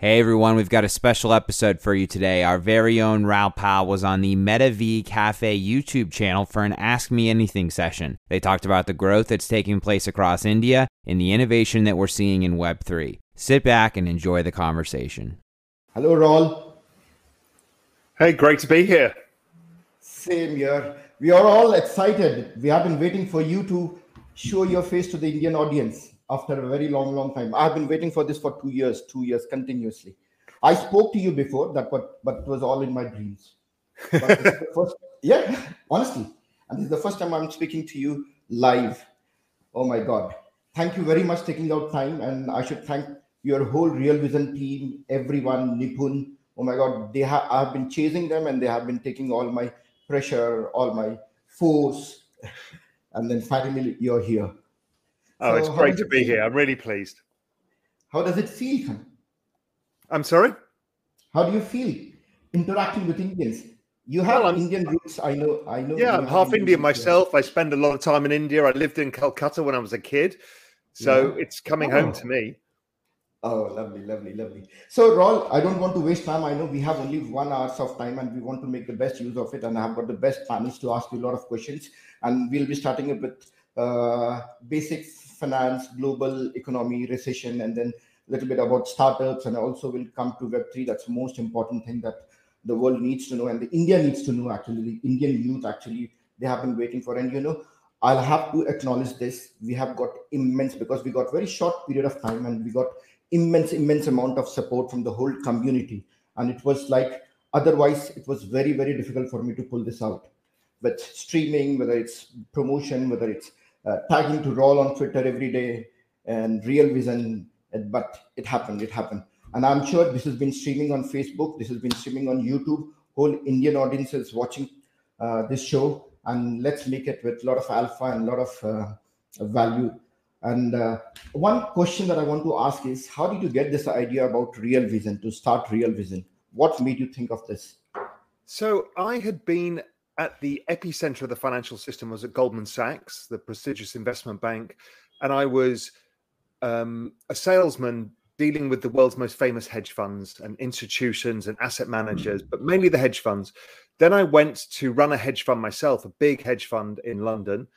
Hey everyone, we've got a special episode for you today. Our very own Raoul Pal was on the MetaV Cafe YouTube channel for an Ask Me Anything session. They talked about the growth that's taking place across India and the innovation that we're seeing in Web3. Sit back and enjoy the conversation. Hello, Raoul. Hey, great to be here. Same here. We are all excited. We have been waiting for you to show your face to the Indian audience after a very long, long time. I've been waiting for this for two years, two years continuously. I spoke to you before, that but but it was all in my dreams. first, yeah, honestly. And this is the first time I'm speaking to you live. Oh my God. Thank you very much taking out time. And I should thank your whole Real Vision team, everyone, Nipun. Oh my God, they have I've been chasing them and they have been taking all my pressure, all my force. And then finally you're here. Oh, so it's great to be here. I'm really pleased. How does it feel? I'm sorry? How do you feel interacting with Indians? You have well, Indian roots. I know. I know. Yeah, I'm half Indian, myself. I spend a lot of time in India. I lived in Calcutta when I was a kid, so yeah. it's coming oh. home to me. Oh, lovely, lovely, lovely. So, Raoul, I don't want to waste time. I know we have only one hours of time, and we want to make the best use of it. And I have got the best panels to ask you a lot of questions. And we'll be starting it with uh, basic finance, global economy, recession, and then a little bit about startups. And also will come to Web3. That's the most important thing that the world needs to know, and the India needs to know. Actually, the Indian youth actually they have been waiting for. And you know, I'll have to acknowledge this. We have got immense because we got very short period of time, and we got immense, immense amount of support from the whole community. And it was like otherwise, it was very, very difficult for me to pull this out. With streaming, whether it's promotion, whether it's uh, tagging to Raoul on Twitter every day and real vision. But it happened. It happened. And I'm sure this has been streaming on Facebook. This has been streaming on YouTube. Whole Indian audience is watching uh, this show. And let's make it with a lot of alpha and a lot of uh, value. And uh, one question that I want to ask is how did you get this idea about Real Vision to start Real Vision? What made you think of this? So I had been at the epicenter of the financial system was at Goldman Sachs, the prestigious investment bank, and I was um, a salesman dealing with the world's most famous hedge funds and institutions and asset managers, but mainly the hedge funds. Then I went to run a hedge fund myself, a big hedge fund in London,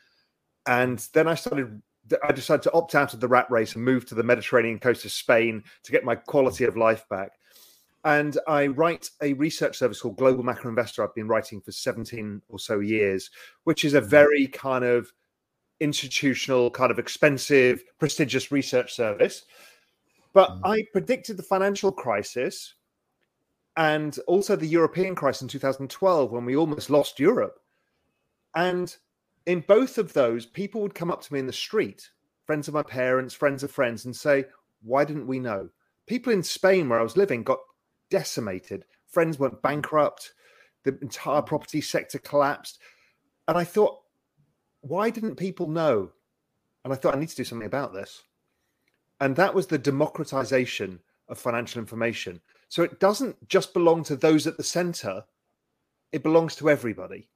and then I started. I decided to opt out of the rat race and move to the Mediterranean coast of Spain to get my quality of life back and I write a research service called Global Macro Investor. I've been writing for 17 or so years, which is a mm-hmm. very kind of institutional, kind of expensive, prestigious research service. But mm. I predicted the financial crisis and also the European crisis in 2012 when we almost lost Europe. And in both of those, people would come up to me in the street, friends of my parents, friends of friends, and say, Why didn't we know? People in Spain, where I was living, got decimated. Friends went bankrupt. The entire property sector collapsed. And I thought, why didn't people know? And I thought, I need to do something about this. And that was the democratization of financial information. So it doesn't just belong to those at the center, it belongs to everybody.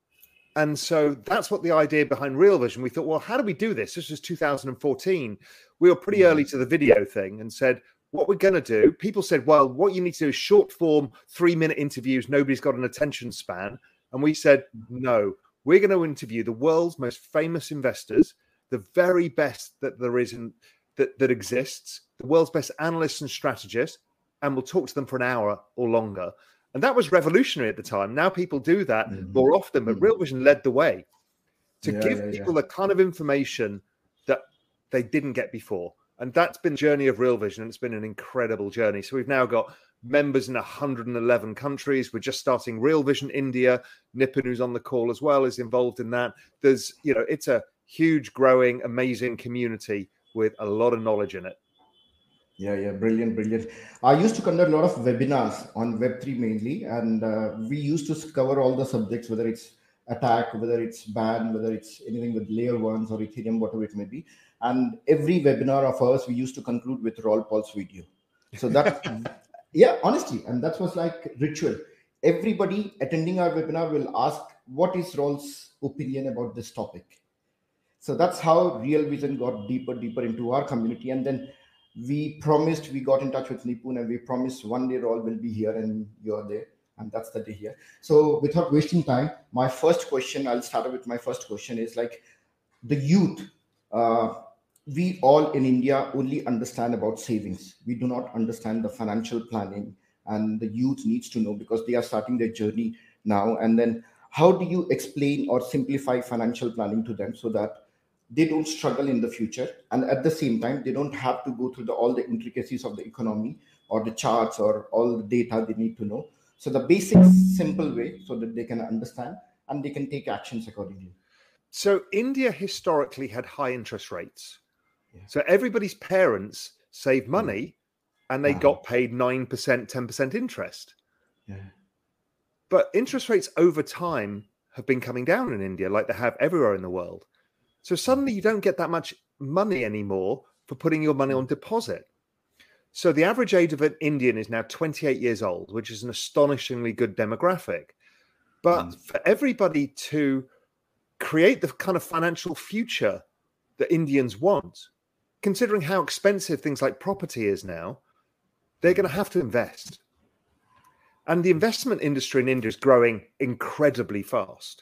And so that's what the idea behind Real Vision. We thought, well, how do we do this? This was 2014. We were pretty mm. early to the video thing and said, what we're going to do, people said, well, what you need to do is short form, three minute interviews. Nobody's got an attention span. And we said, no, we're going to interview the world's most famous investors, the very best that there is in, that, that exists, the world's best analysts and strategists, and we'll talk to them for an hour or longer. And that was revolutionary at the time. Now people do that mm-hmm. more often, but mm-hmm. Real Vision led the way to yeah, give yeah, people yeah. the kind of information that they didn't get before. And that's been the journey of Real Vision. And it's been an incredible journey. So we've now got members in 111 countries. We're just starting Real Vision India. Nipun, who's on the call as well, is involved in that. There's, you know, it's a huge, growing, amazing community with a lot of knowledge in it. Yeah, yeah, brilliant, brilliant. I used to conduct a lot of webinars on Web3 mainly, and uh, we used to cover all the subjects, whether it's attack, whether it's ban, whether it's anything with layer ones or Ethereum, whatever it may be. And every webinar of ours, we used to conclude with Raoul Pal's video. So that, yeah, honestly, and that was like ritual. Everybody attending our webinar will ask, what is Raoul's opinion about this topic? So that's how Real Vision got deeper, deeper into our community. And then we promised we got in touch with Nipun and we promised one day all will be here and you're there and that's the day here. So without wasting time, my first question, I'll start with my first question is like the youth. Uh, we all in India only understand about savings. We do not understand the financial planning, and the youth needs to know because they are starting their journey now. And then, how do you explain or simplify financial planning to them so that they don't struggle in the future, and at the same time, they don't have to go through the, all the intricacies of the economy or the charts or all the data they need to know. So the basic, simple way so that they can understand and they can take actions accordingly. So India historically had high interest rates so everybody's parents saved hmm. money and they wow. got paid 9%, 10% interest. Yeah. But interest rates over time have been coming down in India like they have everywhere in the world. So hmm. suddenly you don't get that much money anymore for putting your money hmm. on deposit. So the average age of an Indian is now 28 years old, which is an astonishingly good demographic. But mm. for everybody to create the kind of financial future that Indians want, considering how expensive things like property is now, they're going to have to invest. And the investment industry in India is growing incredibly fast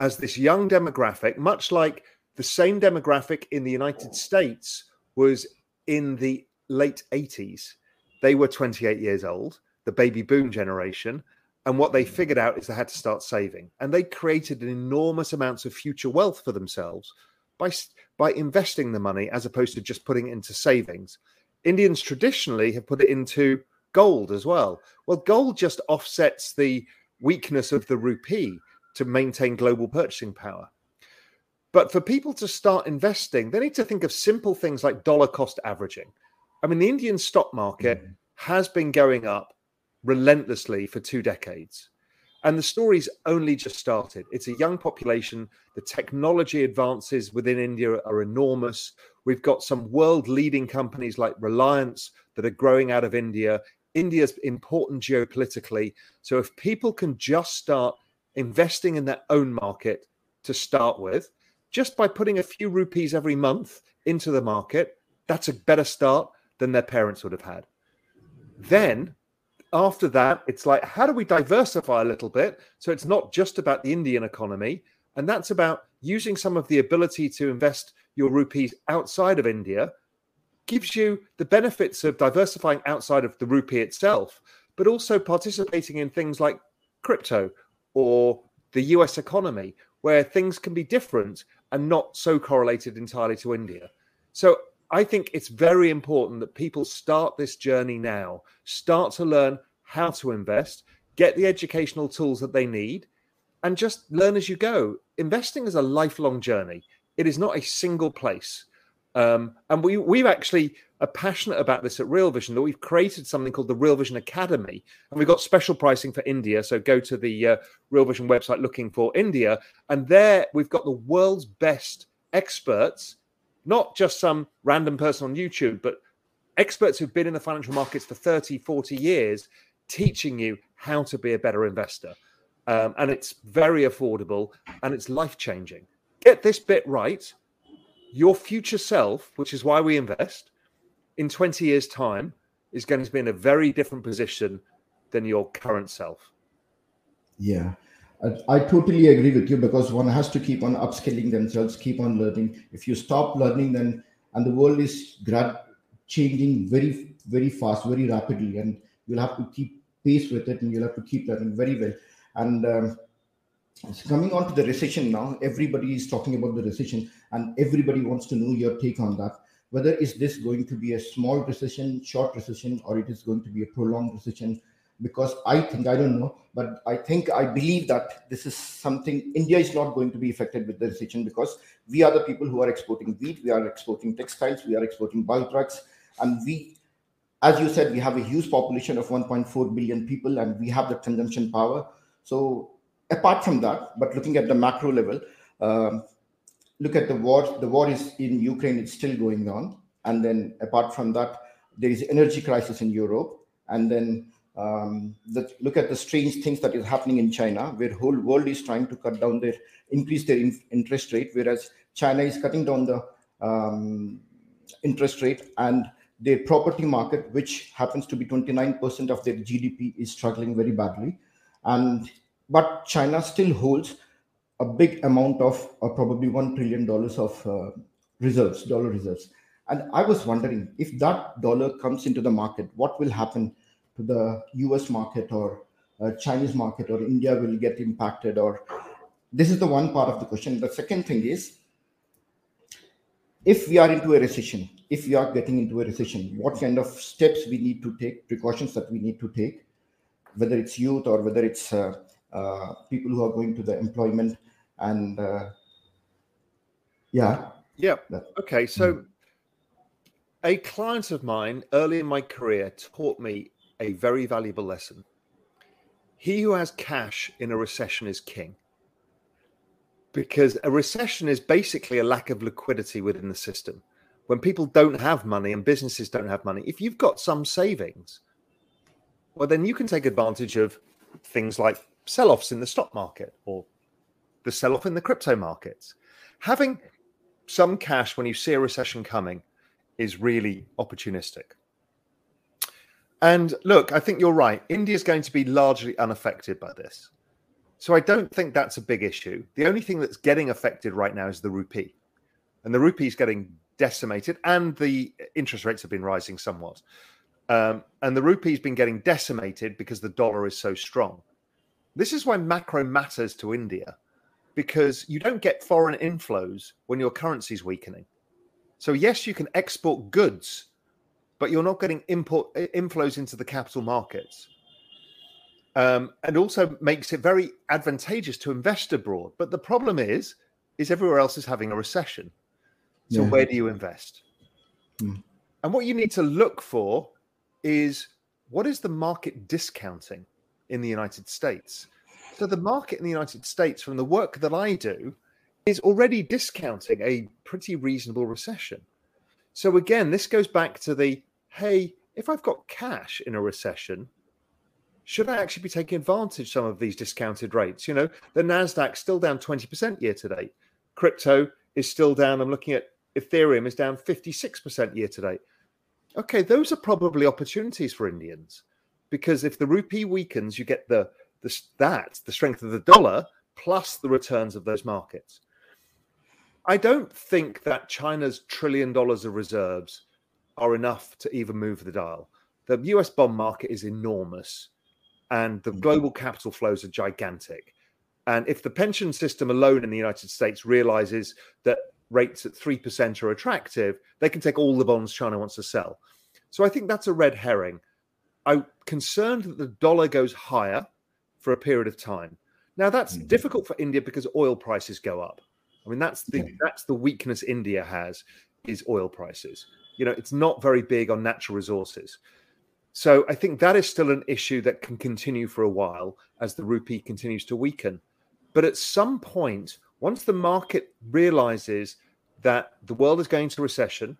as this young demographic, much like the same demographic in the United States was in the late 80s. They were 28 years old, the baby boom generation. And what they figured out is they had to start saving. And they created enormous amounts of future wealth for themselves by by investing the money as opposed to just putting it into savings. Indians traditionally have put it into gold as well. Well, gold just offsets the weakness of the rupee to maintain global purchasing power. But for people to start investing, they need to think of simple things like dollar cost averaging. I mean, the Indian stock market mm. has been going up relentlessly for two decades. And the story's only just started. It's a young population. The technology advances within India are enormous. We've got some world leading companies like Reliance that are growing out of India. India's important geopolitically. So if people can just start investing in their own market to start with, just by putting a few rupees every month into the market, that's a better start than their parents would have had. Then after that, it's like, how do we diversify a little bit? So it's not just about the Indian economy. And that's about using some of the ability to invest your rupees outside of India, gives you the benefits of diversifying outside of the rupee itself, but also participating in things like crypto or the US economy, where things can be different and not so correlated entirely to India. So I think it's very important that people start this journey now, start to learn how to invest, get the educational tools that they need, and just learn as you go. Investing is a lifelong journey. It is not a single place. Um, and we we actually are passionate about this at Real Vision that we've created something called the Real Vision Academy, and we've got special pricing for India. So go to the uh, Real Vision website looking for India, and there we've got the world's best experts not just some random person on YouTube, but experts who've been in the financial markets for 30, 40 years teaching you how to be a better investor. Um, and it's very affordable and it's life changing. Get this bit right. Your future self, which is why we invest, in 20 years' time is going to be in a very different position than your current self. Yeah. I, totally agree with you because one has to keep on upskilling themselves, keep on learning. If you stop learning, then and the world is grad changing very, very fast, very rapidly, and you'll have to keep pace with it, and you'll have to keep learning very well. And um, coming on to the recession now, everybody is talking about the recession, and everybody wants to know your take on that. Whether is this going to be a small recession, short recession, or it is going to be a prolonged recession? Because I think I don't know, but I think I believe that this is something India is not going to be affected with the recession because we are the people who are exporting wheat, we are exporting textiles, we are exporting bulk trucks, and we, as you said, we have a huge population of 1.4 billion people, and we have the consumption power. So apart from that, but looking at the macro level, um, look at the war. The war is in Ukraine; it's still going on, and then apart from that, there is energy crisis in Europe, and then um, look at the strange things that is happening in China, where whole world is trying to cut down their increase their in, interest rate, whereas China is cutting down the um, interest rate, and their property market, which happens to be 29% of their GDP, is struggling very badly. And but China still holds a big amount of uh, probably one trillion dollars of uh, reserves, dollar reserves. And I was wondering if that dollar comes into the market, what will happen the U.S. market or uh, Chinese market or India will get impacted? Or this is the one part of the question. The second thing is, if we are into a recession, if we are getting into a recession, what kind of steps we need to take, precautions that we need to take, whether it's youth or whether it's uh, uh, people who are going to the employment and uh, yeah yeah okay so mm. a client of mine early in my career taught me a very valuable lesson he who has cash in a recession is king because a recession is basically a lack of liquidity within the system when people don't have money and businesses don't have money if you've got some savings well then you can take advantage of things like sell offs in the stock market or the sell off in the crypto markets. Having some cash when you see a recession coming is really opportunistic. And look, I think you're right. India is going to be largely unaffected by this. So I don't think that's a big issue. The only thing that's getting affected right now is the rupee. And the rupee is getting decimated, and the interest rates have been rising somewhat. Um, and the rupee's been getting decimated because the dollar is so strong. This is why macro matters to India because you don't get foreign inflows when your currency is weakening. So, yes, you can export goods, but you're not getting import inflows into the capital markets. Um, and also makes it very advantageous to invest abroad. But the problem is, is everywhere else is having a recession. So, yeah. where do you invest? Mm. And what you need to look for is what is the market discounting? in the United States. So the market in the United States, from the work that I do, is already discounting a pretty reasonable recession. So again, this goes back to the hey, if I've got cash in a recession, should I actually be taking advantage of some of these discounted rates? You know, the Nasdaq's still down 20% year to date. Crypto is still down. I'm looking at Ethereum is down 56% year to date. Okay, those are probably opportunities for Indians because if the rupee weakens, you get the the that the strength of the dollar plus the returns of those markets. I don't think that China's trillion dollars of reserves are enough to even move the dial. The US bond market is enormous and the mm-hmm. global capital flows are gigantic. And if the pension system alone in the United States realizes that rates at 3% are attractive, they can take all the bonds China wants to sell. So I think that's a red herring. I'm concerned that the dollar goes higher for a period of time. Now that's mm-hmm. difficult for India because oil prices go up. I mean that's the okay. that's the weakness India has is oil prices. You know, it's not very big on natural resources. So I think that is still an issue that can continue for a while as the rupee continues to weaken. But at some point, once the market realizes that the world is going to recession,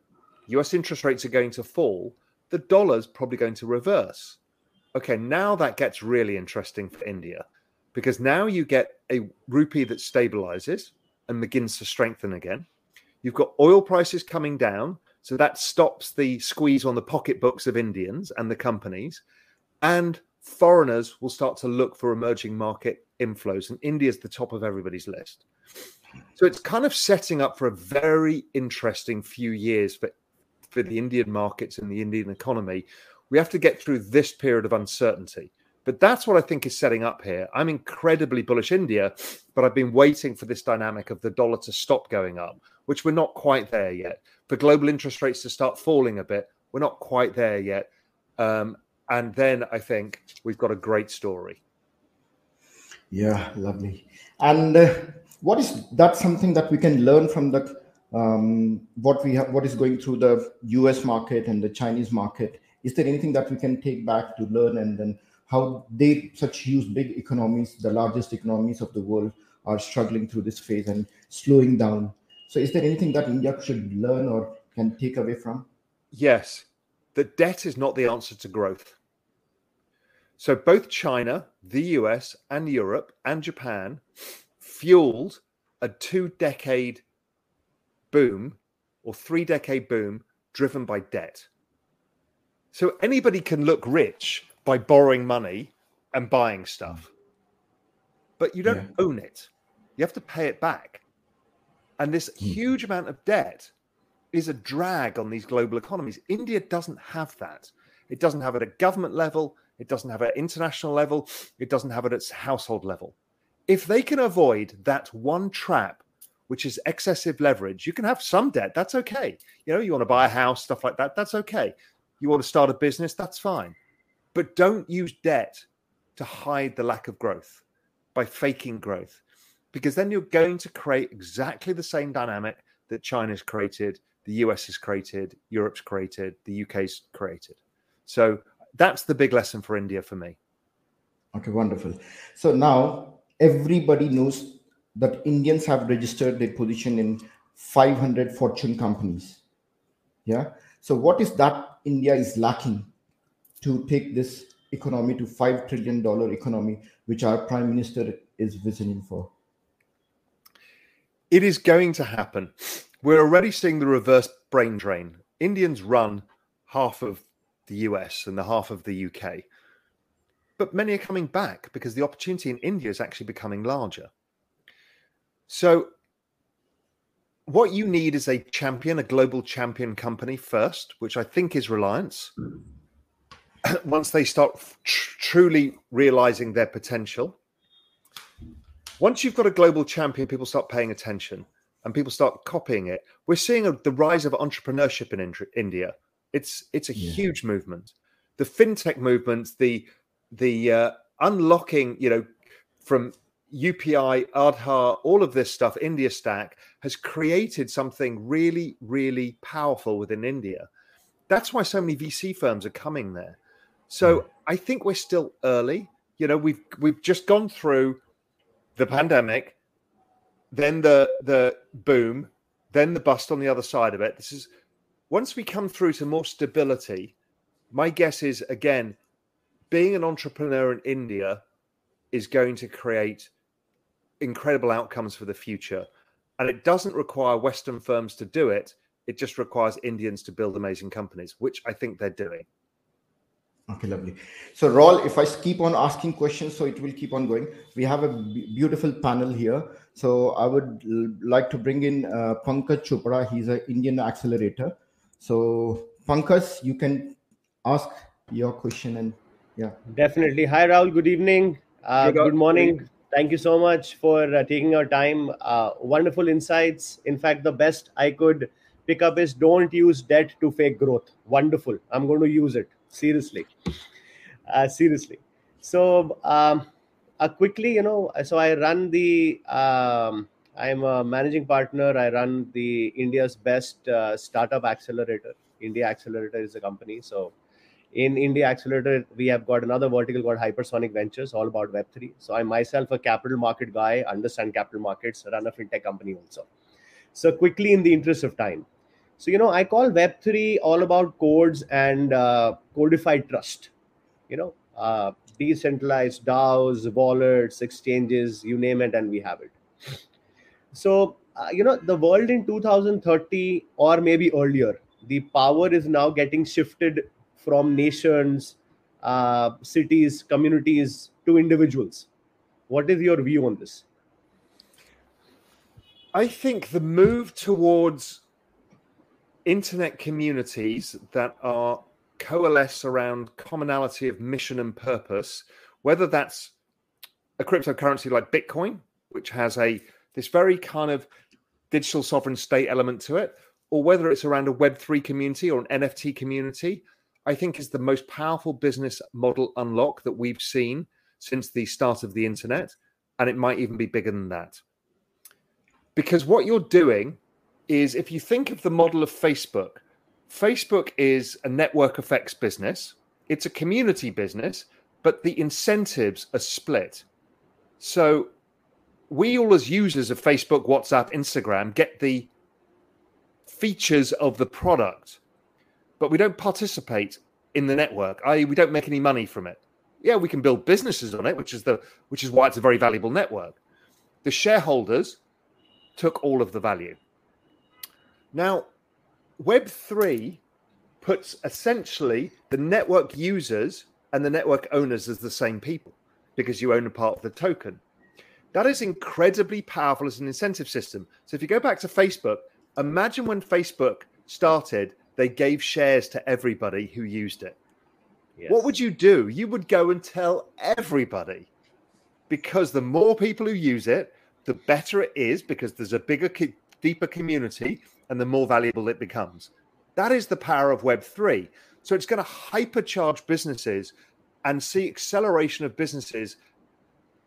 US interest rates are going to fall, the dollar's probably going to reverse. Okay, now that gets really interesting for India because now you get a rupee that stabilizes and begins to strengthen again. You've got oil prices coming down, so that stops the squeeze on the pocketbooks of Indians and the companies. And foreigners will start to look for emerging market inflows, and India's the top of everybody's list. So it's kind of setting up for a very interesting few years for for the Indian markets and the Indian economy, we have to get through this period of uncertainty. But that's what I think is setting up here. I'm incredibly bullish India, but I've been waiting for this dynamic of the dollar to stop going up, which we're not quite there yet. For global interest rates to start falling a bit, we're not quite there yet. Um, and then I think we've got a great story. Yeah, lovely. And uh, what is that something that we can learn from the um, what we have, what is going through the U.S. market and the Chinese market. Is there anything that we can take back to learn, and then how they, such huge, big economies, the largest economies of the world, are struggling through this phase and slowing down? So, is there anything that India should learn or can take away from? Yes, the debt is not the answer to growth. So, both China, the US, and Europe and Japan fueled a two decade boom or three decade boom driven by debt. So anybody can look rich by borrowing money and buying stuff, but you don't yeah. own it. You have to pay it back. And this hmm. huge amount of debt is a drag on these global economies. India doesn't have that. It doesn't have it at government level. It doesn't have it at international level. It doesn't have it at household level. If they can avoid that one trap, which is excessive leverage, you can have some debt. That's okay. You know, you want to buy a house, stuff like that. That's okay. You want to start a business. That's fine. But don't use debt to hide the lack of growth by faking growth, because then you're going to create exactly the same dynamic that China's created, the US has created, Europe's created, the UK's created. So that's the big lesson for India for me. Okay, wonderful. So now everybody knows that Indians have registered their position in 500 Fortune companies. Yeah. So what is that India is lacking to take this economy to five trillion dollar economy, which our prime minister is visioning for? It is going to happen. We're already seeing the reverse brain drain. Indians run half of the US and the half of the UK. But many are coming back because the opportunity in India is actually becoming larger. So, what you need is a champion, a global champion company first, which I think is Reliance. Once they start tr- truly realizing their potential, once you've got a global champion, people start paying attention and people start copying it. We're seeing a, the rise of entrepreneurship in India. It's it's a yeah. huge movement. The fintech movement, the the uh, unlocking, you know, from UPI, Aadhaar, all of this stuff, India Stack has created something really, really powerful within India. That's why so many VC firms are coming there. So mm. I think we're still early. You know, we've we've just gone through the pandemic, then the the boom, then the bust on the other side of it. This is once we come through to more stability. My guess is again, being an entrepreneur in India is going to create incredible outcomes for the future. And it doesn't require Western firms to do it. It just requires Indians to build amazing companies, which I think they're doing. Okay, lovely. So, Raoul, if I keep on asking questions, so it will keep on going. We have a b- beautiful panel here. So, I would l- like to bring in uh, Pankaj Chopra. He's an Indian accelerator. So, Pankaj, you can ask your question and yeah. Definitely. Hi, Raoul. Good evening. Uh, good morning. Thank you so much for uh, taking your time. Uh, wonderful insights. In fact, the best I could pick up is don't use debt to fake growth. Wonderful. I'm going to use it seriously. Uh, seriously. So um, uh, quickly you know so i run the um, i'm a managing partner. I run the india's best uh, startup accelerator. India accelerator is a company. So in india accelerator we have got another vertical called hypersonic ventures all about web3 so i myself a capital market guy understand capital markets run a fintech company also. So quickly in the interest of time. So, you know, I call Web3 all about codes and uh, codified trust, you know, uh, decentralized DAOs, wallets, exchanges, you name it, and we have it. So, uh, you know, the world in 2030 or maybe earlier, the power is now getting shifted from nations, uh, cities, communities to individuals. What is your view on this? I think the move towards internet communities that are coalesce around commonality of mission and purpose, whether that's a cryptocurrency like Bitcoin, which has a this very kind of digital sovereign state element to it, or whether it's around a Web3 community or an NFT community, I think is the most powerful business model unlock that we've seen since the start of the internet. And it might even be bigger than that. Because what you're doing is if you think of the model of Facebook, Facebook is a network effects business, it's a community business, but the incentives are split. So we all, as users of Facebook, WhatsApp, Instagram, get the features of the product, but we don't participate in the network. We don't make any money from it. Yeah, we can build businesses on it, which is the which is why it's a very valuable network. The shareholders took all of the value. Now, Web3 puts essentially the network users and the network owners as the same people because you own a part of the token. That is incredibly powerful as an incentive system. So if you go back to Facebook, imagine when Facebook started, they gave shares to everybody who used it. Yes. What would you do? You would go and tell everybody because the more people who use it, the better it is because there's a bigger, deeper community and the more valuable it becomes. That is the power of Web3. So it's going to hypercharge businesses and see acceleration of businesses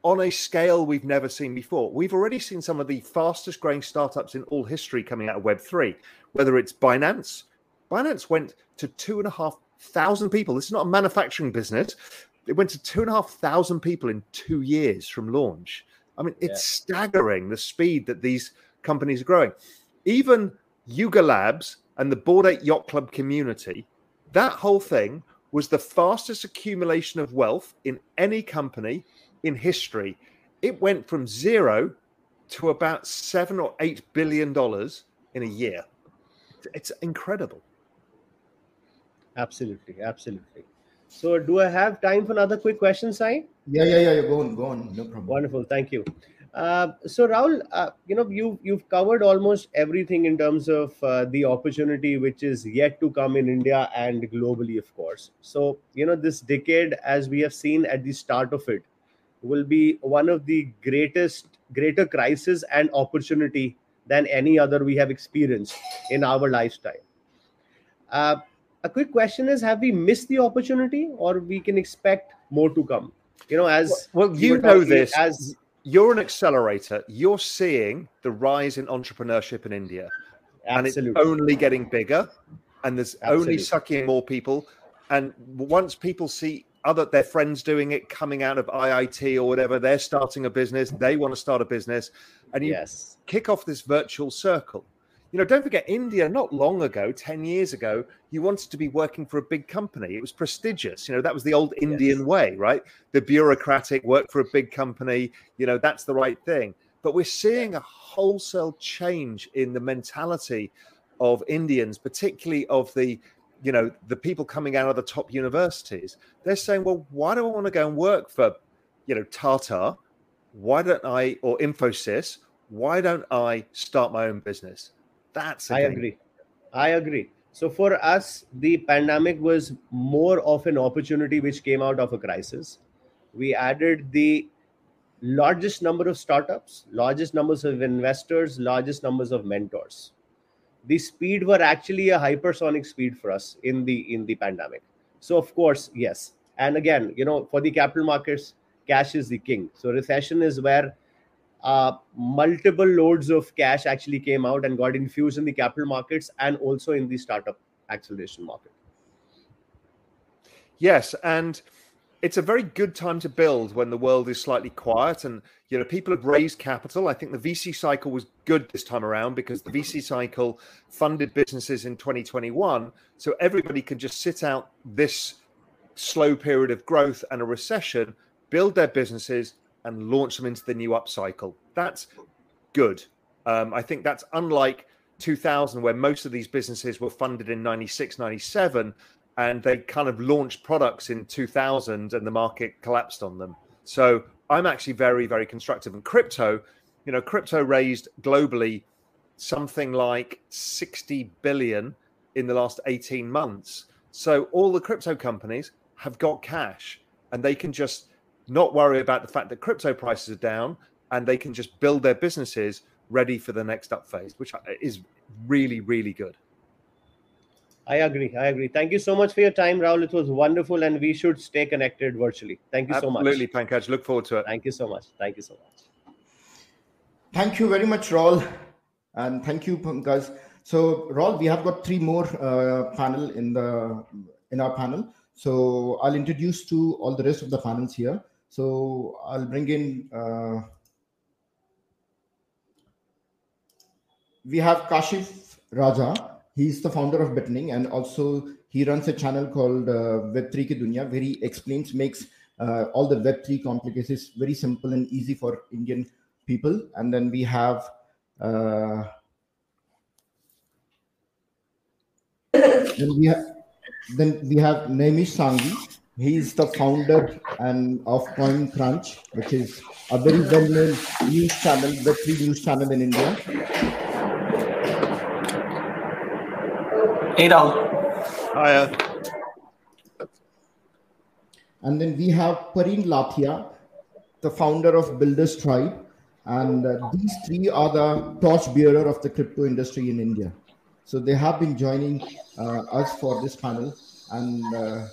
on a scale we've never seen before. We've already seen some of the fastest growing startups in all history coming out of Web3, whether it's Binance. Binance went to two and a half thousand people. This is not a manufacturing business. It went to two and a half thousand people in two years from launch. I mean, it's yeah. staggering the speed that these companies are growing. Even Yuga Labs and the Bored Ape Yacht Club community, that whole thing was the fastest accumulation of wealth in any company in history. It went from zero to about seven or eight billion dollars in a year. It's incredible. Absolutely, absolutely. So, do I have time for another quick question, Sai? Yeah, yeah, yeah. Go on, go on. No problem. Wonderful. Thank you. Uh, so Rahul, uh, you know you you've covered almost everything in terms of uh, the opportunity which is yet to come in India and globally, of course. So you know this decade, as we have seen at the start of it, will be one of the greatest greater crisis and opportunity than any other we have experienced in our lifetime. Uh, a quick question is: Have we missed the opportunity, or we can expect more to come? You know, as well, you know this as you're an accelerator. You're seeing the rise in entrepreneurship in India, Absolutely. and it's only getting bigger, and there's Absolutely. only sucking more people. And once people see other their friends doing it, coming out of IIT or whatever, they're starting a business. They want to start a business, and you yes. kick off this virtual circle you know, don't forget India, not long ago, 10 years ago, you wanted to be working for a big company. It was prestigious. You know, that was the old Indian yes. way, right? The bureaucratic work for a big company, you know, that's the right thing. But we're seeing a wholesale change in the mentality of Indians, particularly of the, you know, the people coming out of the top universities. They're saying, well, why do I want to go and work for, you know, Tata? Why don't I, or Infosys, why don't I start my own business? That's I agree. I agree. So for us, the pandemic was more of an opportunity which came out of a crisis. We added the largest number of startups, largest numbers of investors, largest numbers of mentors. The speed were actually a hypersonic speed for us in the in the pandemic. So of course, yes. And again, you know, for the capital markets, cash is the king. So recession is where uh, multiple loads of cash actually came out and got infused in the capital markets and also in the startup acceleration market. Yes, and it's a very good time to build when the world is slightly quiet and you know people have raised capital. I think the VC cycle was good this time around because the VC cycle funded businesses in 2021, so everybody can just sit out this slow period of growth and a recession, build their businesses, and launch them into the new upcycle. That's good. Um, I think that's unlike 2000, where most of these businesses were funded in 96, 97, and they kind of launched products in 2000 and the market collapsed on them. So I'm actually very, very constructive. And crypto, you know, crypto raised globally something like 60 billion in the last 18 months. So all the crypto companies have got cash and they can just not worry about the fact that crypto prices are down and they can just build their businesses ready for the next up phase, which is really, really good. I agree. I agree. Thank you so much for your time, Rahul. It was wonderful, and we should stay connected virtually. Thank you Absolutely, so much. Absolutely, Pankaj. Look forward to it. Thank you so much. Thank you so much. Thank you very much, Raoul. and thank you, Pankaj. So, Raoul, we have got three more uh, panel in the in our panel. So, I'll introduce to all the rest of the panels here. So I'll bring in, uh, we have Kashif Raja. He's the founder of Bitning and also he runs a channel called uh, Web3 Ki Dunya where he explains, makes uh, all the Web3 complications very simple and easy for Indian people. And then we have uh, and we have then we have Naimish Sanghvi. He's the founder and of Coin Crunch, which is a very well-known news channel, the three news channel in India. Hey, Rahul. Hiya. And then we have Pareen Lathia, the founder of Builders Tribe. And uh, these three are the torchbearer of the crypto industry in India. So they have been joining uh, us for this panel. And uh,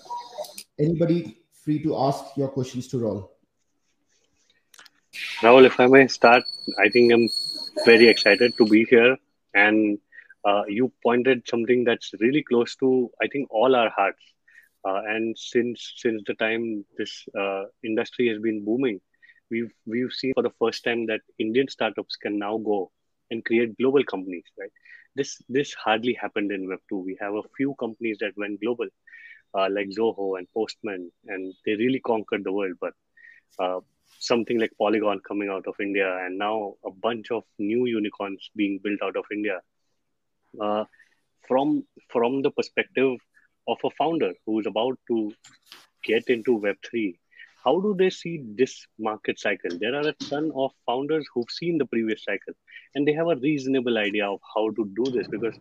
anybody free to ask your questions to Raoul. Rahul, if I may start, I think I'm very excited to be here. And uh, you pointed something that's really close to, I think, all our hearts. Uh, and since since the time this uh, industry has been booming, we've we've seen for the first time that Indian startups can now go and create global companies. Right? This this hardly happened in Web two. We have a few companies that went global, uh, like Zoho and Postman, and they really conquered the world. But uh, something like Polygon coming out of India, and now a bunch of new unicorns being built out of India. Uh, from from the perspective of a founder who is about to get into Web3, how do they see this market cycle? There are a ton of founders who've seen the previous cycle and they have a reasonable idea of how to do this because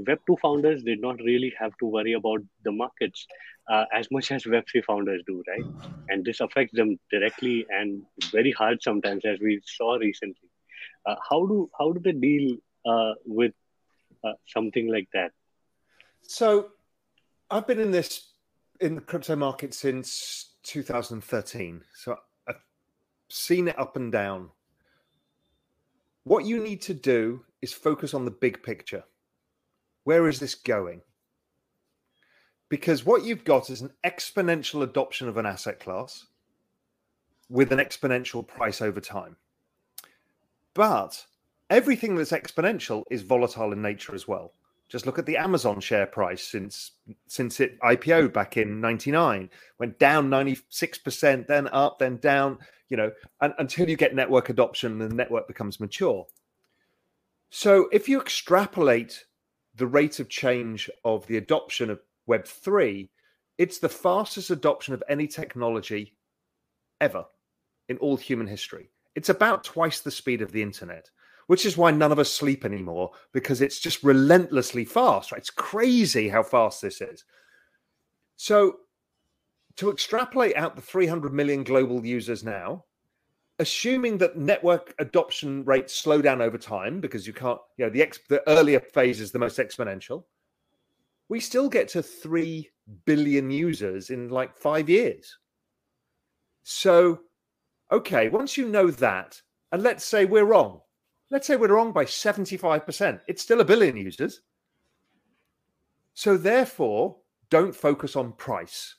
Web2 founders did not really have to worry about the markets uh, as much as Web3 founders do, right? And this affects them directly and very hard sometimes, as we saw recently. Uh, how do how do they deal uh, with uh, something like that? So I've been in this in the crypto market since 2013. So I've seen it up and down. What you need to do is focus on the big picture. Where is this going? Because what you've got is an exponential adoption of an asset class with an exponential price over time. But everything that's exponential is volatile in nature as well. Just look at the Amazon share price since since it IPO back in '99. Went down 96 percent, then up, then down. You know, and, until you get network adoption, and the network becomes mature. So if you extrapolate the rate of change of the adoption of Web three, it's the fastest adoption of any technology ever in all human history. It's about twice the speed of the internet which is why none of us sleep anymore because it's just relentlessly fast. Right? It's crazy how fast this is. So, to extrapolate out the 300 million global users now, assuming that network adoption rates slow down over time because you can't, you know, the ex- the earlier phase is the most exponential. We still get to 3 billion users in like 5 years. So, okay, once you know that, and let's say we're wrong, Let's say we're wrong by 75%. It's still a billion users. So, therefore, don't focus on price.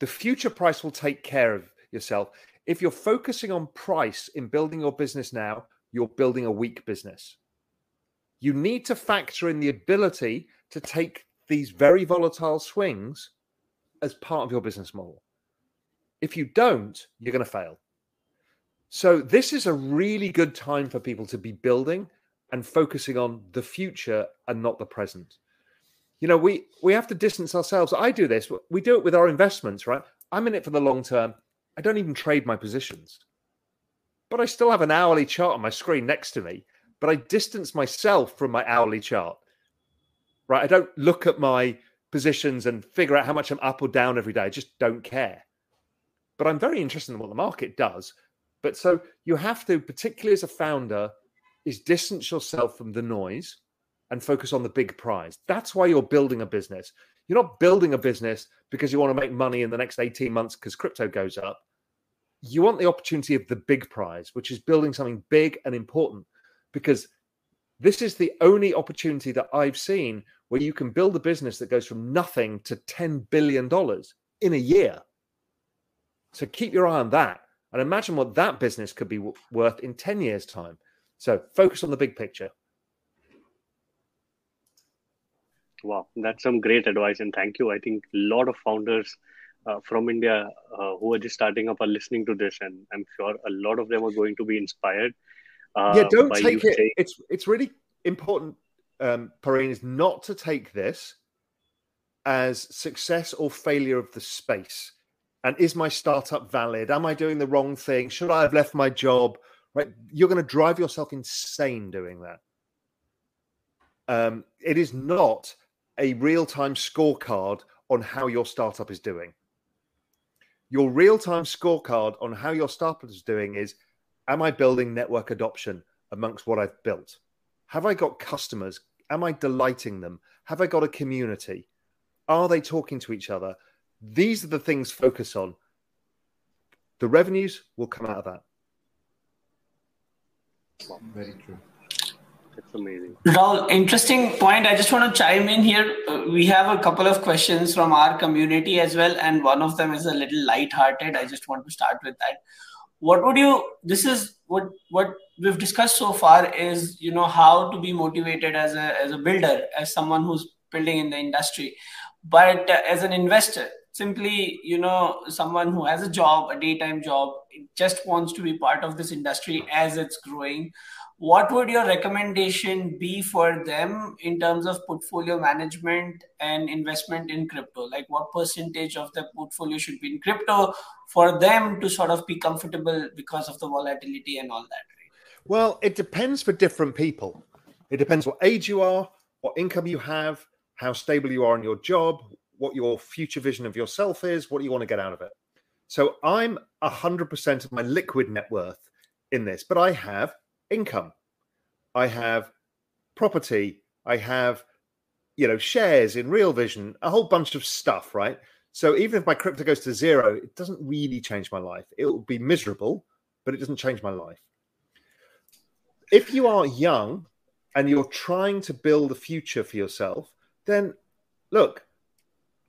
The future price will take care of yourself. If you're focusing on price in building your business now, you're building a weak business. You need to factor in the ability to take these very volatile swings as part of your business model. If you don't, you're going to fail. So this is a really good time for people to be building and focusing on the future and not the present. You know, we we have to distance ourselves. I do this. We do it with our investments, right? I'm in it for the long term. I don't even trade my positions. But I still have an hourly chart on my screen next to me, but I distance myself from my hourly chart. Right? I don't look at my positions and figure out how much I'm up or down every day. I just don't care. But I'm very interested in what the market does but so you have to, particularly as a founder, is distance yourself from the noise and focus on the big prize. That's why you're building a business. You're not building a business because you want to make money in the next 18 months because crypto goes up. You want the opportunity of the big prize, which is building something big and important because this is the only opportunity that I've seen where you can build a business that goes from nothing to $10 billion in a year. So keep your eye on that and imagine what that business could be worth in 10 years' time. So focus on the big picture. Wow, that's some great advice. And thank you. I think a lot of founders uh, from India uh, who are just starting up are listening to this. And I'm sure a lot of them are going to be inspired. Uh, yeah, don't take it. Saying... It's, it's really important, um, Pareen, is not to take this as success or failure of the space. And is my startup valid? Am I doing the wrong thing? Should I have left my job? Right, you're going to drive yourself insane doing that. Um, it is not a real-time scorecard on how your startup is doing. Your real-time scorecard on how your startup is doing is: Am I building network adoption amongst what I've built? Have I got customers? Am I delighting them? Have I got a community? Are they talking to each other? These are the things focus on. The revenues will come out of that. Very true. That's amazing. Raoul, interesting point. I just want to chime in here. Uh, we have a couple of questions from our community as well, and one of them is a little light-hearted. I just want to start with that. What would you? This is what what we've discussed so far is you know how to be motivated as a as a builder, as someone who's building in the industry, but uh, as an investor, simply you know someone who has a job, a daytime job, just wants to be part of this industry as it's growing what would your recommendation be for them in terms of portfolio management and investment in crypto? Like what percentage of their portfolio should be in crypto for them to sort of be comfortable because of the volatility and all that right? well it depends for different people. It depends what age you are what income you have how stable you are in your job what your future vision of yourself is what you want to get out of it. So i'm 100% of my liquid net worth in this but i have income. I have property. I have, you know, shares in Real Vision, a whole bunch of stuff, right? So even if my crypto goes to zero, it doesn't really change my life. It will be miserable, but it doesn't change my life. If you are young and you're trying to build a future for yourself, then look,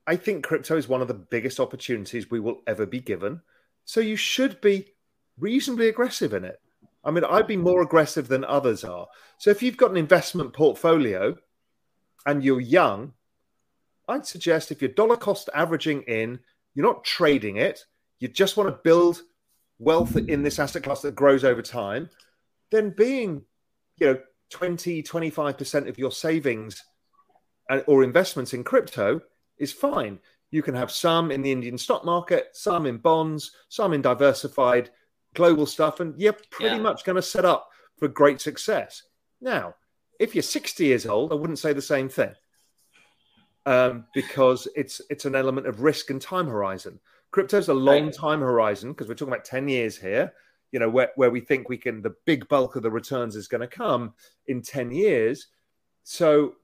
I think crypto is one of the biggest opportunities we will ever be given. So you should be reasonably aggressive in it. I mean, I'd be more aggressive than others are. So if you've got an investment portfolio and you're young, I'd suggest if you're dollar cost averaging in, you're not trading it, you just want to build wealth in this asset class that grows over time, then being, you know, 20, 25% of your savings or investments in crypto is fine. You can have some in the Indian stock market, some in bonds, some in diversified global stuff, and you're pretty yeah. much going to set up for great success. Now, if you're 60 years old, I wouldn't say the same thing um, because it's it's an element of risk and time horizon. Crypto's a long time horizon because we're talking about 10 years here. You know where where we think we can the big bulk of the returns is going to come in 10 years. So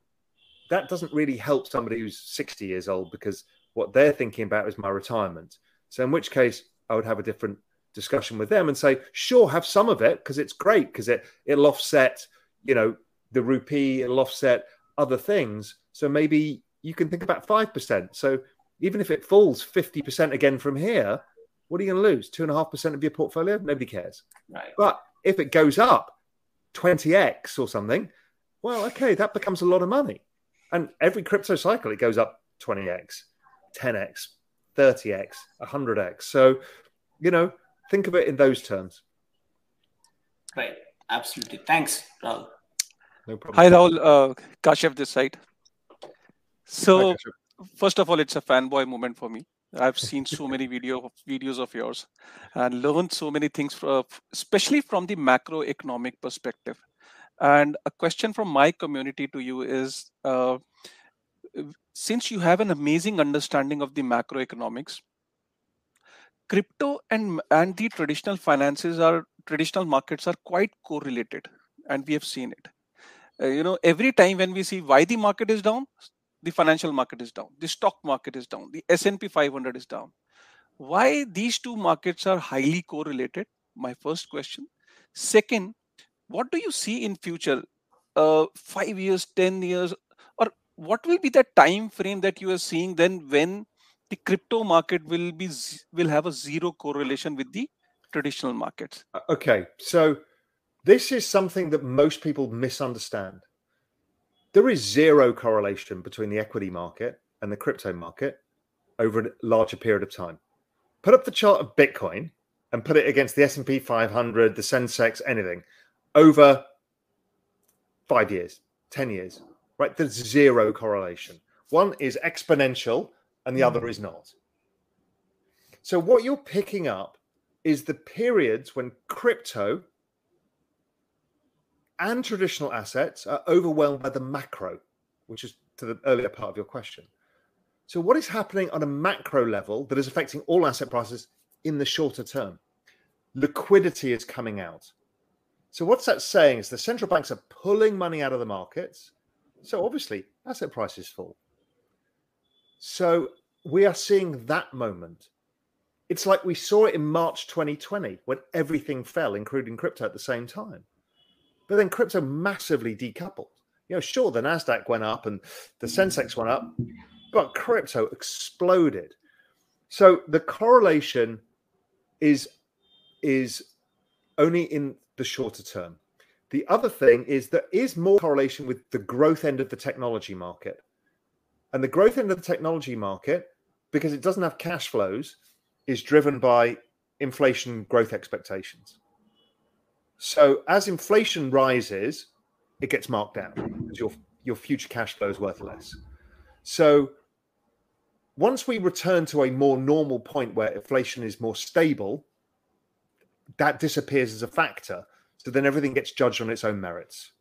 that doesn't really help somebody who's 60 years old because what they're thinking about is my retirement. So in which case I would have a different discussion with them and say, sure, have some of it because it's great because it it'll offset, you know, the rupee, it'll offset other things. So maybe you can think about five percent. So even if it falls fifty percent again from here, what are you going to lose? Two and a half percent of your portfolio? Nobody cares. Right. But if it goes up twenty x or something, well, okay, that becomes a lot of money. And every crypto cycle, it goes up twenty x, ten x, thirty x, hundred x. So you know Think of it in those terms. Right. Absolutely. Thanks, Raoul. No problem. Hi, Raoul. Uh, Kashyap this side. So, Hi, first of all, it's a fanboy moment for me. I've seen so many video videos of yours and learned so many things, from, especially from the macroeconomic perspective. And a question from my community to you is: uh, since you have an amazing understanding of the macroeconomics, crypto and and the traditional finances are traditional markets are quite correlated and we have seen it. Uh, you know every time when we see why the market is down the financial market is down the stock market is down the s&p 500 is down. Why these two markets are highly correlated? My first question. Second what do you see in future? Uh, 5 years 10 years or what will be the time frame that you are seeing then when the crypto market will be will have a zero correlation with the traditional markets. Uh, okay, so this is something that most people misunderstand. There is zero correlation between the equity market and the crypto market over a larger period of time. Put up the chart of Bitcoin and put it against the S&P 500, the Sensex, anything over 5 years, 10 years, right? There's zero correlation. One is exponential and the hmm. other is not. So, what you're picking up is the periods when crypto and traditional assets are overwhelmed by the macro, which is to the earlier part of your question. So, what is happening on a macro level that is affecting all asset prices in the shorter term? Liquidity is coming out. So, what's that saying is the central banks are pulling money out of the markets. So, obviously, asset prices fall. So, we are seeing that moment. It's like we saw it in March 2020 when everything fell, including crypto at the same time. But then crypto massively decoupled. You know, sure, the NASDAQ went up and the Sensex went up, but crypto exploded. So the correlation is is only in the shorter term. The other thing is there is more correlation with the growth end of the technology market. And the growth of the technology market, because it doesn't have cash flows, is driven by inflation growth expectations. So as inflation rises, it gets marked down because your your future cash flow is worth less. So once we return to a more normal point where inflation is more stable, that disappears as a factor. So then everything gets judged on its own merits.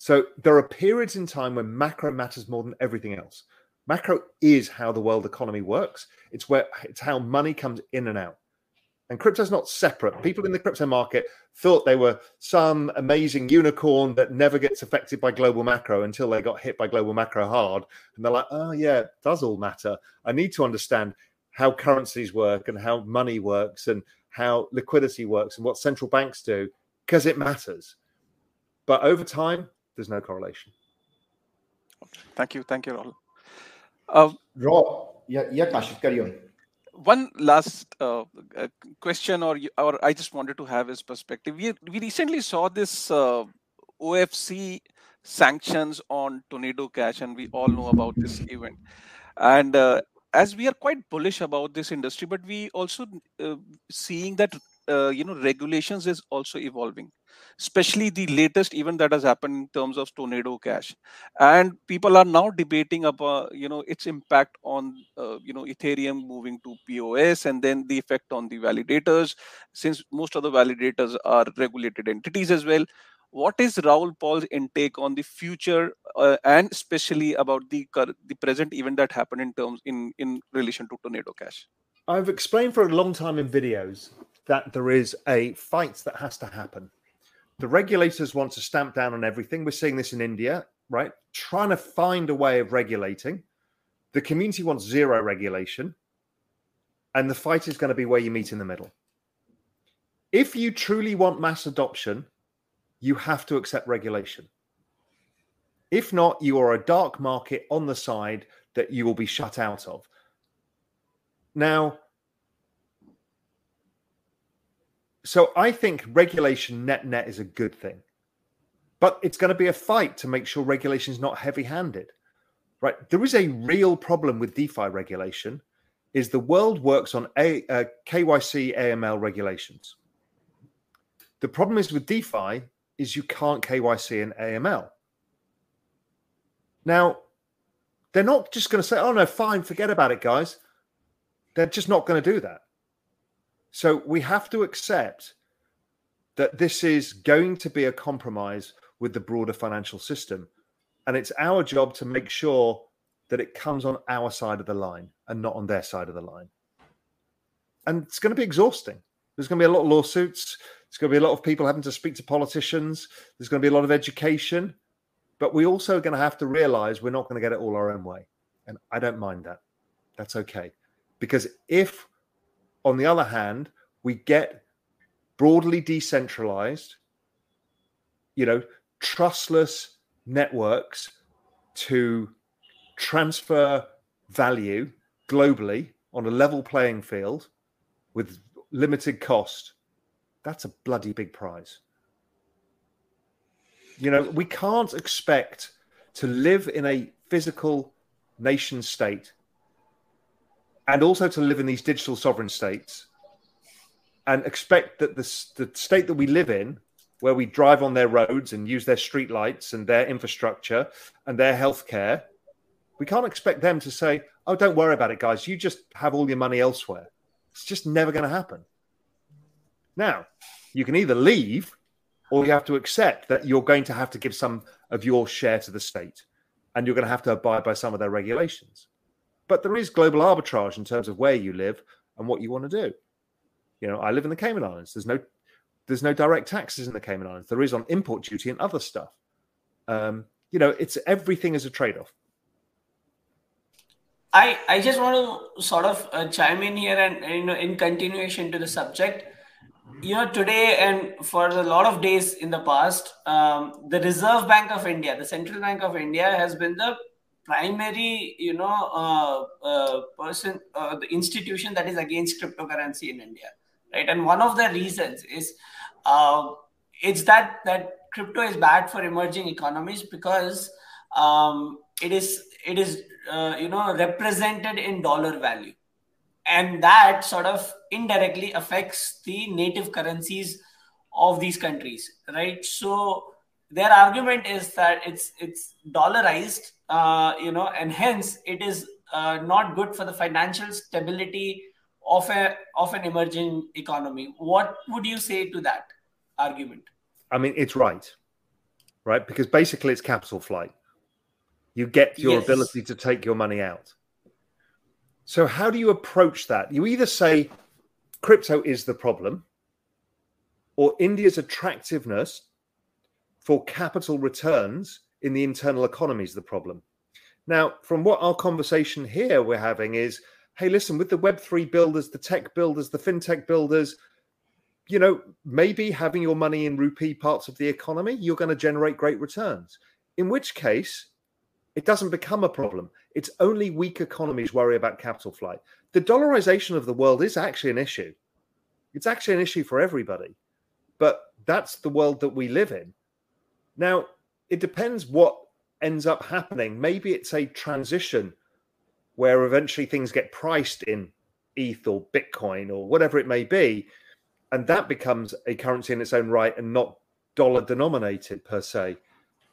So there are periods in time when macro matters more than everything else. Macro is how the world economy works. It's where it's how money comes in and out. And crypto's not separate. People in the crypto market thought they were some amazing unicorn that never gets affected by global macro until they got hit by global macro hard. And they're like, oh, yeah, it does all matter. I need to understand how currencies work and how money works and how liquidity works and what central banks do because it matters. But over time, there's no correlation. Thank you. Thank you, Rahul. Uh, Raw, yeah, yeah, Kashif, carry on one last uh, uh, question, or or I just wanted to have his perspective. We we recently saw this uh, OFAC sanctions on Tornado Cash, and we all know about this event. And uh, as we are quite bullish about this industry, but we also uh, seeing that uh, you know regulations is also evolving especially the latest event that has happened in terms of tornado cash and people are now debating about you know its impact on uh, you know ethereum moving to pos and then the effect on the validators since most of the validators are regulated entities as well what is Raoul Paul's intake on the future uh, and especially about the the present event that happened in terms in in relation to Tornado Cash? I've explained for a long time in videos that there is a fight that has to happen. The regulators want to stamp down on everything. We're seeing this in India, right? Trying to find a way of regulating. The community wants zero regulation. And the fight is going to be where you meet in the middle. If you truly want mass adoption, you have to accept regulation. If not, you are a dark market on the side that you will be shut out of. Now, So I think regulation net net is a good thing. But it's going to be a fight to make sure regulation is not heavy handed. Right? There is a real problem with DeFi regulation is the world works on a, uh, KYC AML regulations. The problem is with DeFi is you can't KYC and AML. Now, they're not just going to say, "Oh no, fine, forget about it, guys." They're just not going to do that. So we have to accept that this is going to be a compromise with the broader financial system. And it's our job to make sure that it comes on our side of the line and not on their side of the line. And it's going to be exhausting. There's going to be a lot of lawsuits. There's going to be a lot of people having to speak to politicians. There's going to be a lot of education. But we also going to have to realize we're not going to get it all our own way. And I don't mind that. That's okay. Because if on the other hand, we get broadly decentralized, you know, trustless networks to transfer value globally on a level playing field with limited cost. That's a bloody big prize. You know, we can't expect to live in a physical nation state and also to live in these digital sovereign states and expect that the, the state that we live in, where we drive on their roads and use their streetlights and their infrastructure and their healthcare, We can't expect them to say, "Oh, don't worry about it, guys. You just have all your money elsewhere." It's just never going to happen. Now, you can either leave or you have to accept that you're going to have to give some of your share to the state and you're going to have to abide by some of their regulations. But there is global arbitrage in terms of where you live and what you want to do. You know, I live in the Cayman Islands. There's no there's no direct taxes in the Cayman Islands. There is on import duty and other stuff. Um, you know, it's everything is a trade-off. I I just want to sort of uh, chime in here and you know in continuation to the subject you know today and for a lot of days in the past um, the reserve bank of india the central bank of india has been the primary you know uh, uh, person uh, the institution that is against cryptocurrency in india right? And one of the reasons is uh, it's that that crypto is bad for emerging economies because um, it is it is uh, you know represented in dollar value. And that sort of indirectly affects the native currencies of these countries right? So their argument is that it's it's dollarized uh, you know and hence it is uh, not good for the financial stability of a of an emerging economy. What would you say to that argument? I mean it's right right? Because basically it's capital flight. You get your yes. ability to take your money out. So, how do you approach that? You either say crypto is the problem, or India's attractiveness for capital returns in the internal economy is the problem. Now, from what our conversation here we're having is hey, listen, with the Web3 builders, the tech builders, the fintech builders, you know, maybe having your money in rupee parts of the economy, you're going to generate great returns. In which case, it doesn't become a problem. It's only weak economies worry about capital flight. The dollarization of the world is actually an issue. It's actually an issue for everybody. But that's the world that we live in. Now, it depends what ends up happening. Maybe it's a transition where eventually things get priced in ETH or Bitcoin or whatever it may be. And that becomes a currency in its own right and not dollar denominated per se.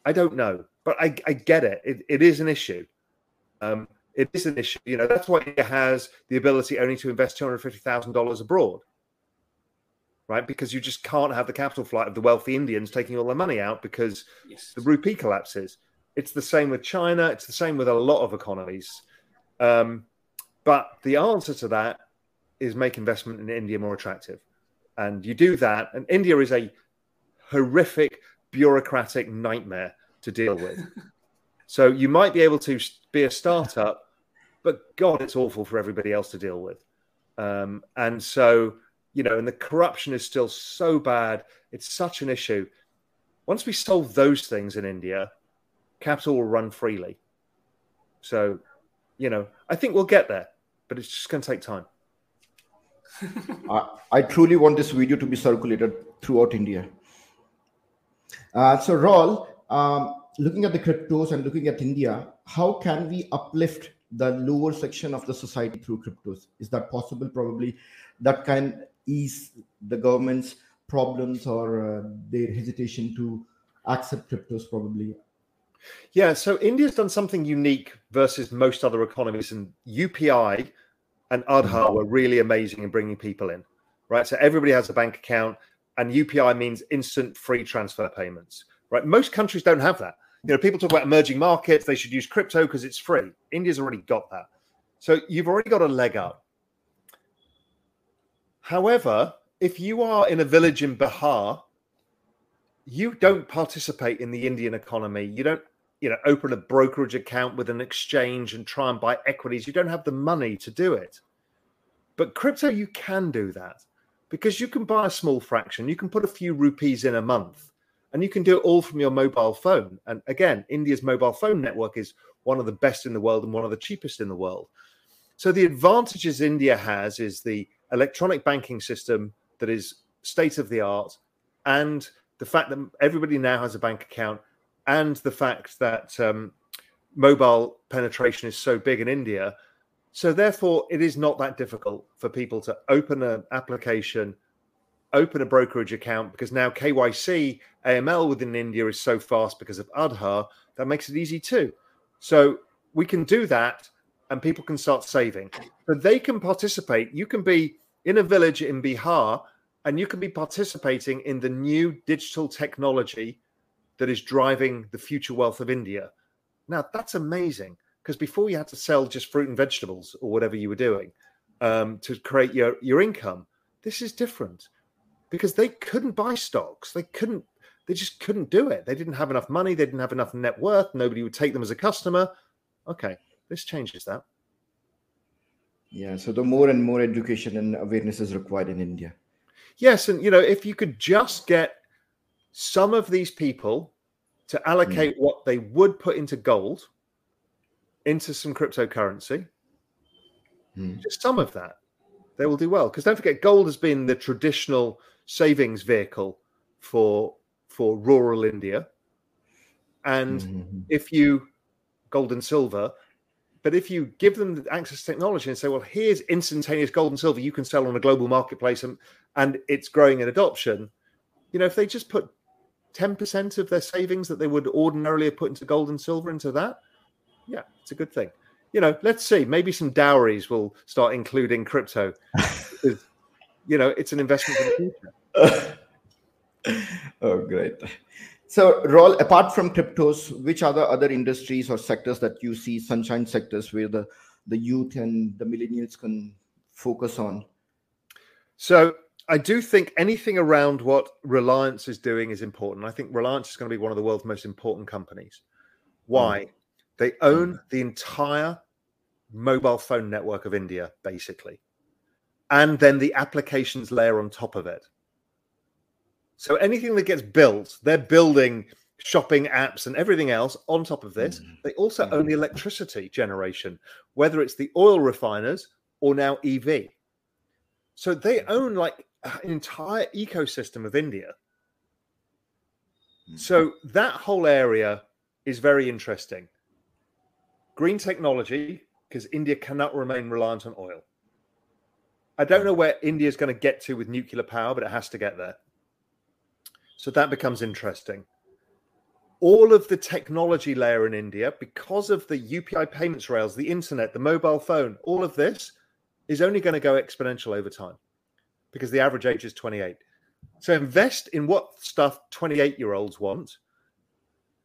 I don't know, but I, I get it. it. It is an issue. Um, it is an issue. You know, that's why it has the ability only to invest two hundred fifty thousand dollars abroad, right? Because you just can't have the capital flight of the wealthy Indians taking all their money out because yes. the rupee collapses. It's the same with China. It's the same with a lot of economies. Um, but the answer to that is make investment in India more attractive, and you do that. And India is a horrific bureaucratic nightmare to deal with. So you might be able to be a startup, but God, it's awful for everybody else to deal with. Um, and so, you know, and the corruption is still so bad. It's such an issue. Once we solve those things in India, capital will run freely. So, you know, I think we'll get there, but it's just going to take time. I, I, truly want this video to be circulated throughout India. Uh, so, Raoul, um, looking at the cryptos and looking at India, how can we uplift the lower section of the society through cryptos? Is that possible? Probably that can ease the government's problems or uh, their hesitation to accept cryptos, probably. Yeah, so India's done something unique versus most other economies, and UPI and Aadhaar were really amazing in bringing people in, right? So everybody has a bank account, and UPI means instant free transfer payments, right? Most countries don't have that. You know, people talk about emerging markets, they should use crypto because it's free. India's already got that. So you've already got a leg up. However, if you are in a village in Bihar, you don't participate in the Indian economy. You don't, you know, open a brokerage account with an exchange and try and buy equities. You don't have the money to do it. But crypto, you can do that because you can buy a small fraction. You can put a few rupees in a month and you can do it all from your mobile phone. And again, India's mobile phone network is one of the best in the world and one of the cheapest in the world. So the advantages India has is the electronic banking system that is state of the art, and the fact that everybody now has a bank account, and the fact that um, mobile penetration is so big in India. So therefore, it is not that difficult for people to open an application open a brokerage account because now KYC AML within India is so fast because of Aadhaar that makes it easy too. So we can do that and people can start saving. But they can participate. You can be in a village in Bihar and you can be participating in the new digital technology that is driving the future wealth of India. Now, that's amazing because before you had to sell just fruit and vegetables or whatever you were doing um, to create your, your income. This is different because they couldn't buy stocks. They couldn't, they just couldn't do it. They didn't have enough money. They didn't have enough net worth. Nobody would take them as a customer. Okay, this changes that. Yeah, so the more and more education and awareness is required in India. Yes, and you know, if you could just get some of these people to allocate mm. what they would put into gold into some cryptocurrency, mm. just some of that, they will do well. Because don't forget, gold has been the traditional savings vehicle for for rural India, and mm-hmm. if you gold and silver, but if you give them access to technology and say, well, here's instantaneous gold and silver you can sell on a global marketplace and, and it's growing in adoption, you know, if they just put 10% of their savings that they would ordinarily have put into gold and silver into that, yeah, it's a good thing. You know, let's see. Maybe some dowries will start including crypto. you know, it's an investment in the future. oh, great. So, Raoul, apart from cryptos, which are the other industries or sectors that you see, sunshine sectors, where the, the youth and the millennials can focus on? So, I do think anything around what Reliance is doing is important. I think Reliance is going to be one of the world's most important companies. Why? Mm. They own mm. the entire mobile phone network of India, basically, and then the applications layer on top of it. So anything that gets built, they're building shopping apps and everything else on top of this. Mm. They also mm. own the electricity generation, whether it's the oil refiners or now EV. So they own like an entire ecosystem of India. Mm. So that whole area is very interesting. Green technology, because India cannot remain reliant on oil. I don't know where India is going to get to with nuclear power, but it has to get there. So that becomes interesting. All of the technology layer in India, because of the UPI payments rails, the internet, the mobile phone, all of this is only going to go exponential over time because the average age is 28. So invest in what stuff 28 year olds want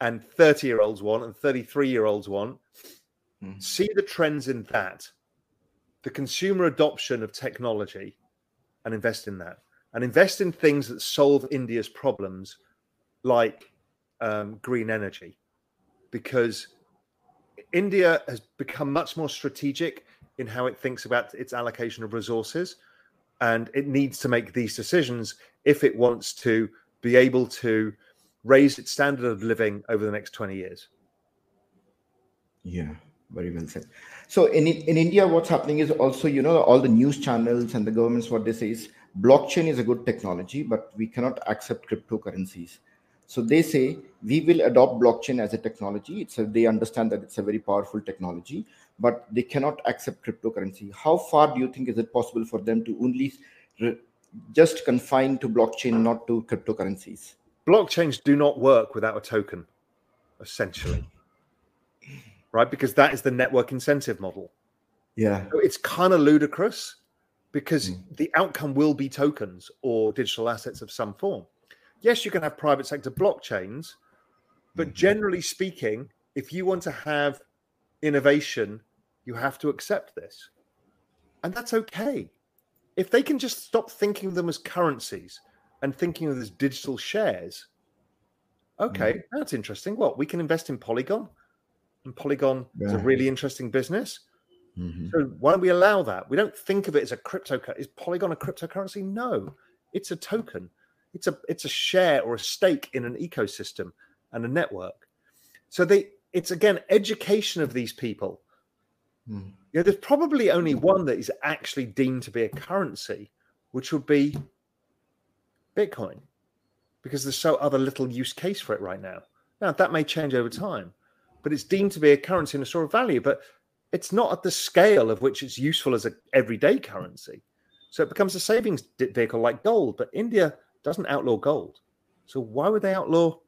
and 30 year olds want and 33 year olds want. Mm-hmm. See the trends in that, the consumer adoption of technology, and invest in that and invest in things that solve India's problems, like um, green energy, because India has become much more strategic in how it thinks about its allocation of resources, and it needs to make these decisions if it wants to be able to raise its standard of living over the next 20 years. Yeah, very well said. So in in India, what's happening is also, you know, all the news channels and the governments, what they say is blockchain is a good technology, but we cannot accept cryptocurrencies. So they say we will adopt blockchain as a technology. It's a, they understand that it's a very powerful technology, but they cannot accept cryptocurrency. How far do you think is it possible for them to only re- just confine to blockchain, not to cryptocurrencies? Blockchains do not work without a token, essentially, right? Because that is the network incentive model. Yeah, so it's kind of ludicrous because mm. the outcome will be tokens or digital assets of some form. Yes, you can have private sector blockchains, but mm. generally speaking, if you want to have innovation, you have to accept this. And that's okay. If they can just stop thinking of them as currencies and thinking of them as digital shares, okay, mm. that's interesting. What we can invest in Polygon, and Polygon yeah. is a really interesting business. Mm-hmm. So why don't we allow that? We don't think of it as a crypto. Is Polygon a cryptocurrency? No, it's a token. It's a it's a share or a stake in an ecosystem and a network. So they it's again education of these people. Mm. Yeah, there's probably only one that is actually deemed to be a currency, which would be Bitcoin, because there's so other little use case for it right now. Now that may change over time, but it's deemed to be a currency and a store of value. But it's not at the scale of which it's useful as an everyday currency. So it becomes a savings vehicle like gold. But India doesn't outlaw gold. So why would they outlaw?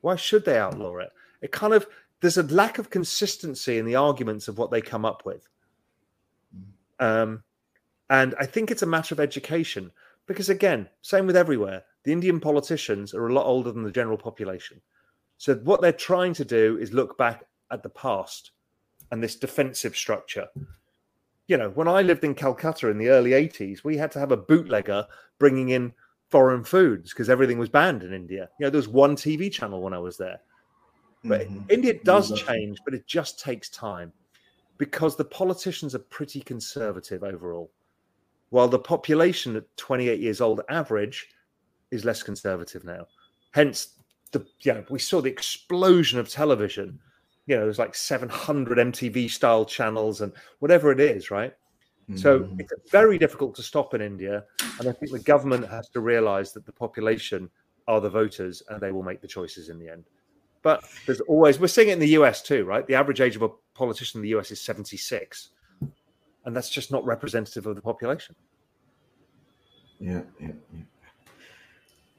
Why should they outlaw it? It kind of there's a lack of consistency in the arguments of what they come up with. Um, and I think it's a matter of education because, again, same with everywhere. The Indian politicians are a lot older than the general population. So, what they're trying to do is look back at the past and this defensive structure. You know, when I lived in Calcutta in the early 80s, we had to have a bootlegger bringing in foreign foods because everything was banned in India. You know, there was one TV channel when I was there. But mm-hmm. India does change, but it just takes time because the politicians are pretty conservative overall, while the population at 28 years old average is less conservative now. Hence, the yeah, we saw the explosion of television. You know, there's like 700 MTV style channels and whatever it is, right? Mm-hmm. So it's very difficult to stop in India, and I think the government has to realise that the population are the voters, and they will make the choices in the end. But there's always we're seeing it in the US too, right? The average age of a politician in the US is 76. And that's just not representative of the population. Yeah, yeah, yeah.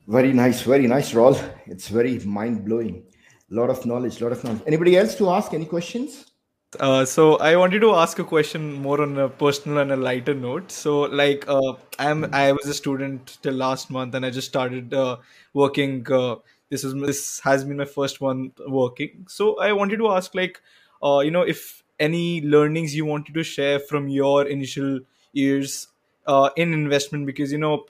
Very nice, very nice, Raoul. It's very mind blowing. Lot of knowledge, lot of knowledge. Anybody else to ask any questions? Uh, so I wanted to ask a question more on a personal and a lighter note. So, like, uh, I'm I was a student till last month, and I just started uh, working uh, this is this has been my first one working so i wanted to ask like uh, you know if any learnings you wanted to share from your initial years uh, in investment because you know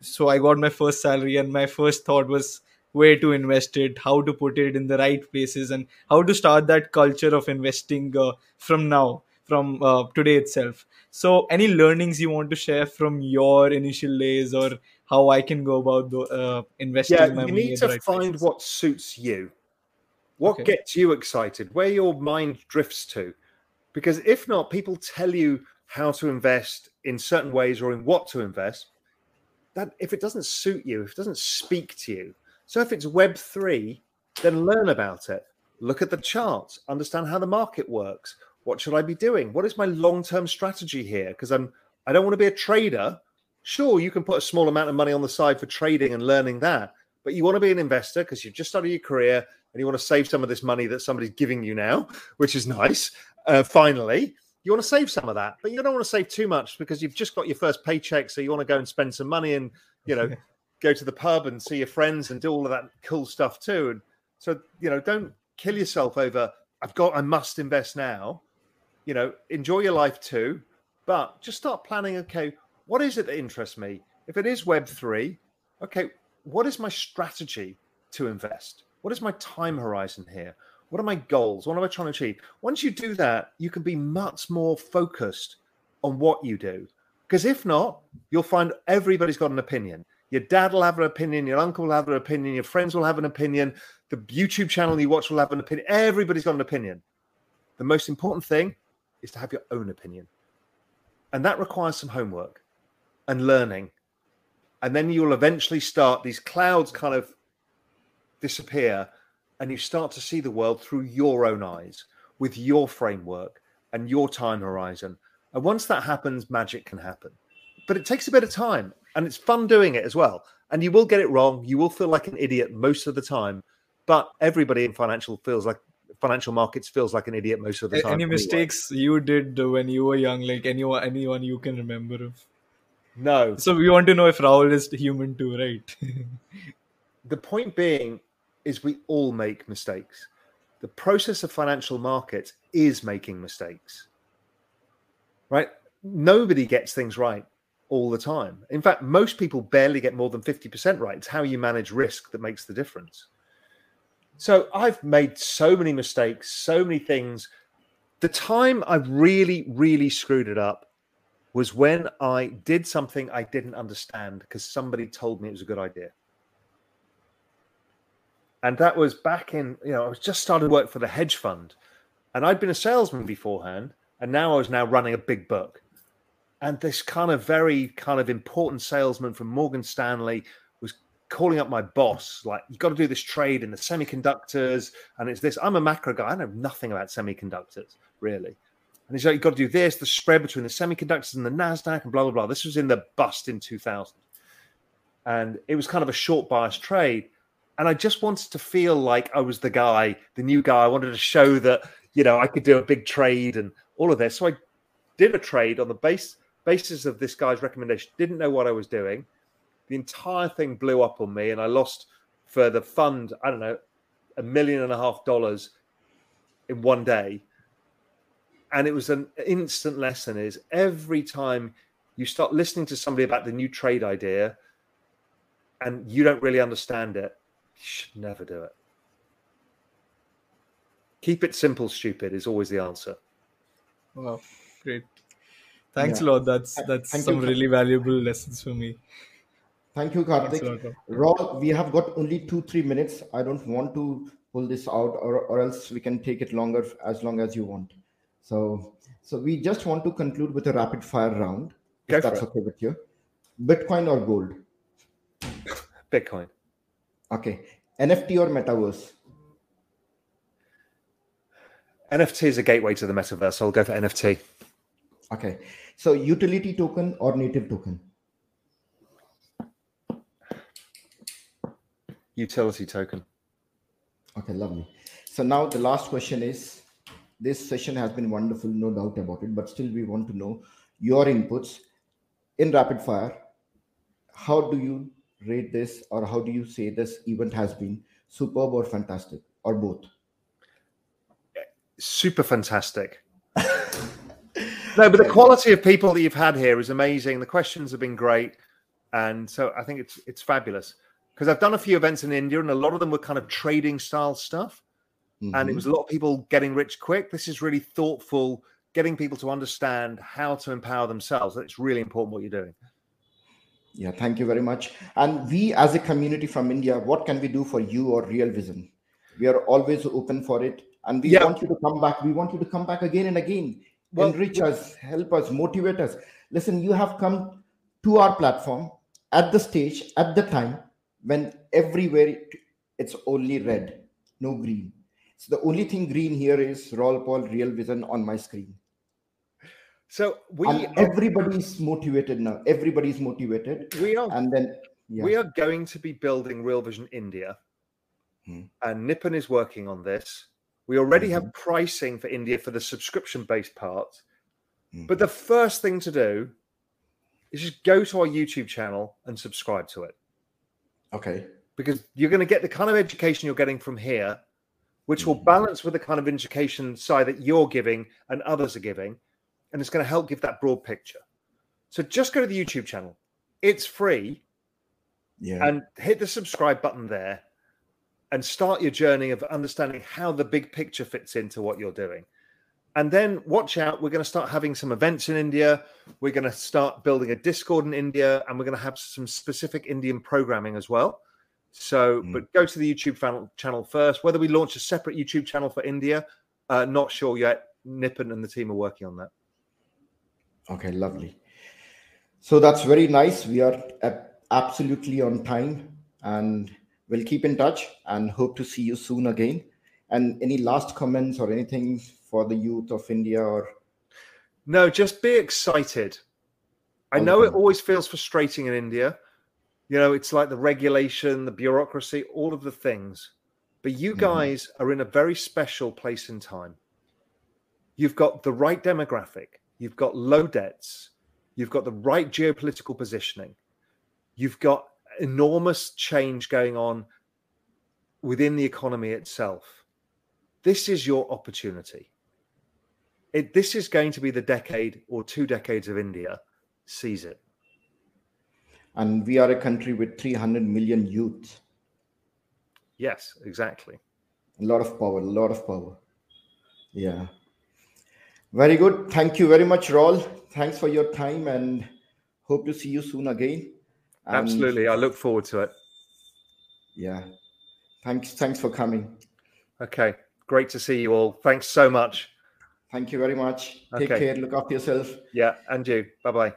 so i got my first salary and my first thought was where to invest it how to put it in the right places and how to start that culture of investing uh, from now from uh, today itself so any learnings you want to share from your initial days or how I can go about the, uh, investing. Yeah, you need to right find places. what suits you. What okay. gets you excited? Where your mind drifts to, because if not, people tell you how to invest in certain ways or in what to invest. That if it doesn't suit you, if it doesn't speak to you, so if it's Web three, then learn about it. Look at the charts, understand how the market works. What should I be doing? What is my long term strategy here? Because I'm I don't want to be a trader Sure, you can put a small amount of money on the side for trading and learning that, but you want to be an investor because you've just started your career and you want to save some of this money that somebody's giving you now, which is nice. Uh, finally, you want to save some of that, but you don't want to save too much because you've just got your first paycheck, so you want to go and spend some money and you know go to the pub and see your friends and do all of that cool stuff too. And so you know, don't kill yourself over I've got I must invest now. You know, enjoy your life too, but just start planning. Okay, what is it that interests me? If it is Web3, okay, what is my strategy to invest? What is my time horizon here? What are my goals? What am I trying to achieve? Once you do that, you can be much more focused on what you do. Because if not, you'll find everybody's got an opinion. Your dad will have an opinion, your uncle will have an opinion, your friends will have an opinion, the YouTube channel you watch will have an opinion. Everybody's got an opinion. The most important thing is to have your own opinion. And that requires some homework and learning. And then you'll eventually start, these clouds kind of disappear, and you start to see the world through your own eyes with your framework and your time horizon. And once that happens, magic can happen. But it takes a bit of time and it's fun doing it as well. And you will get it wrong. You will feel like an idiot most of the time. But everybody in financial feels like financial markets feels like an idiot most of the time. Any mistakes anyway. you did when you were young, like anyone anyone you can remember of? No. So we want to know if Raoul is human too, right? the point being is we all make mistakes. The process of financial markets is making mistakes. Right? Nobody gets things right all the time. In fact, most people barely get more than 50% right. It's how you manage risk that makes the difference. So I've made so many mistakes, so many things. The time I really, really screwed it up was when I did something I didn't understand because somebody told me it was a good idea. And that was back in, you know, I was just started work for the hedge fund and I'd been a salesman beforehand. And now I was now running a big book. And this kind of very kind of important salesman from Morgan Stanley was calling up my boss, like, you've got to do this trade in the semiconductors. And it's this. I'm a macro guy. I know nothing about semiconductors, really. And he's like, you've got to do this, the spread between the semiconductors and the NASDAQ and blah, blah, blah. This was in the bust in 2000. And it was kind of a short bias trade. and I just wanted to feel like I was the guy, the new guy. I wanted to show that you know I could do a big trade and all of this. So I did a trade on the base basis of this guy's recommendation. Didn't know what I was doing. The entire thing blew up on me, and I lost for the fund. I don't know a million and a half dollars in one day. And it was an instant lesson is every time you start listening to somebody about the new trade idea and you don't really understand it, you should never do it. Keep it simple, stupid is always the answer. Wow, great. Thanks yeah. a lot. That's that's Thank some you. really valuable lessons for me. Thank you, Karthik. Raoul, we have got only two, three minutes. I don't want to pull this out, or, or else we can take it longer as long as you want. So, so we just want to conclude with a rapid fire round. Go if that's it. okay with you. Bitcoin or gold? Bitcoin. Okay. NFT or metaverse? NFT is a gateway to the metaverse. So I'll go for NFT. Okay. So utility token or native token? Utility token. Okay, lovely. So now the last question is this session has been wonderful, no doubt about it, but still we want to know your inputs in rapid fire. How do you rate this or how do you say this event has been superb or fantastic or both? Super fantastic. No, but the quality of people that you've had here is amazing. The questions have been great. And so I think it's it's fabulous because I've done a few events in India and a lot of them were kind of trading style stuff. Mm-hmm. And it mm-hmm. was a lot of people getting rich quick. This is really thoughtful, getting people to understand how to empower themselves. It's really important what you're doing. Yeah, thank you very much. And we, as a community from India, what can we do for you or Real Vision? We are always open for it. And we yeah. want you to come back. We want you to come back again and again, well, enrich us, help us, motivate us. Listen, you have come to our platform at the stage, at the time when everywhere it's only red, no green. So the only thing green here is Raoul Paul Real Vision on my screen. So we and everybody's motivated now. Everybody's motivated. We are, and then yeah. we are going to be building Real Vision India, hmm. and Nipun is working on this. We already mm-hmm. have pricing for India for the subscription-based part, mm-hmm. but the first thing to do is just go to our YouTube channel and subscribe to it. Okay. Because you're going to get the kind of education you're getting from here, which will mm-hmm. balance with the kind of education side that you're giving and others are giving. And it's going to help give that broad picture. So just go to the YouTube channel. It's free. Yeah. And hit the subscribe button there and start your journey of understanding how the big picture fits into what you're doing. And then watch out, we're going to start having some events in India. We're going to start building a Discord in India, and we're going to have some specific Indian programming as well. So, mm. but go to the YouTube channel, first. Whether we launch a separate YouTube channel for India, uh, not sure yet. Nipun and the team are working on that. Okay, lovely. So that's very nice. We are absolutely on time, and we'll keep in touch and hope to see you soon again. And any last comments or anything for the youth of India or no, just be excited. I know it always feels frustrating in India. You know, it's like the regulation, the bureaucracy, all of the things. But you mm-hmm. guys mm-hmm. are in a very special place in time. You've got the right demographic, you've got low debts, you've got the right geopolitical positioning, you've got enormous change going on within the economy itself. This is your opportunity it, this is going to be the decade or two decades of India. Seize it. And we are a country with 300 million youth. Yes, exactly. A lot of power, a lot of power. Yeah. Very good. Thank you very much, Raoul. Thanks for your time and hope to see you soon again. And Absolutely. I look forward to it. Yeah. Thanks. Thanks for coming. Okay. Great to see you all. Thanks so much. Thank you very much. Take okay. care. Look after yourself. Yeah, and you. Bye bye.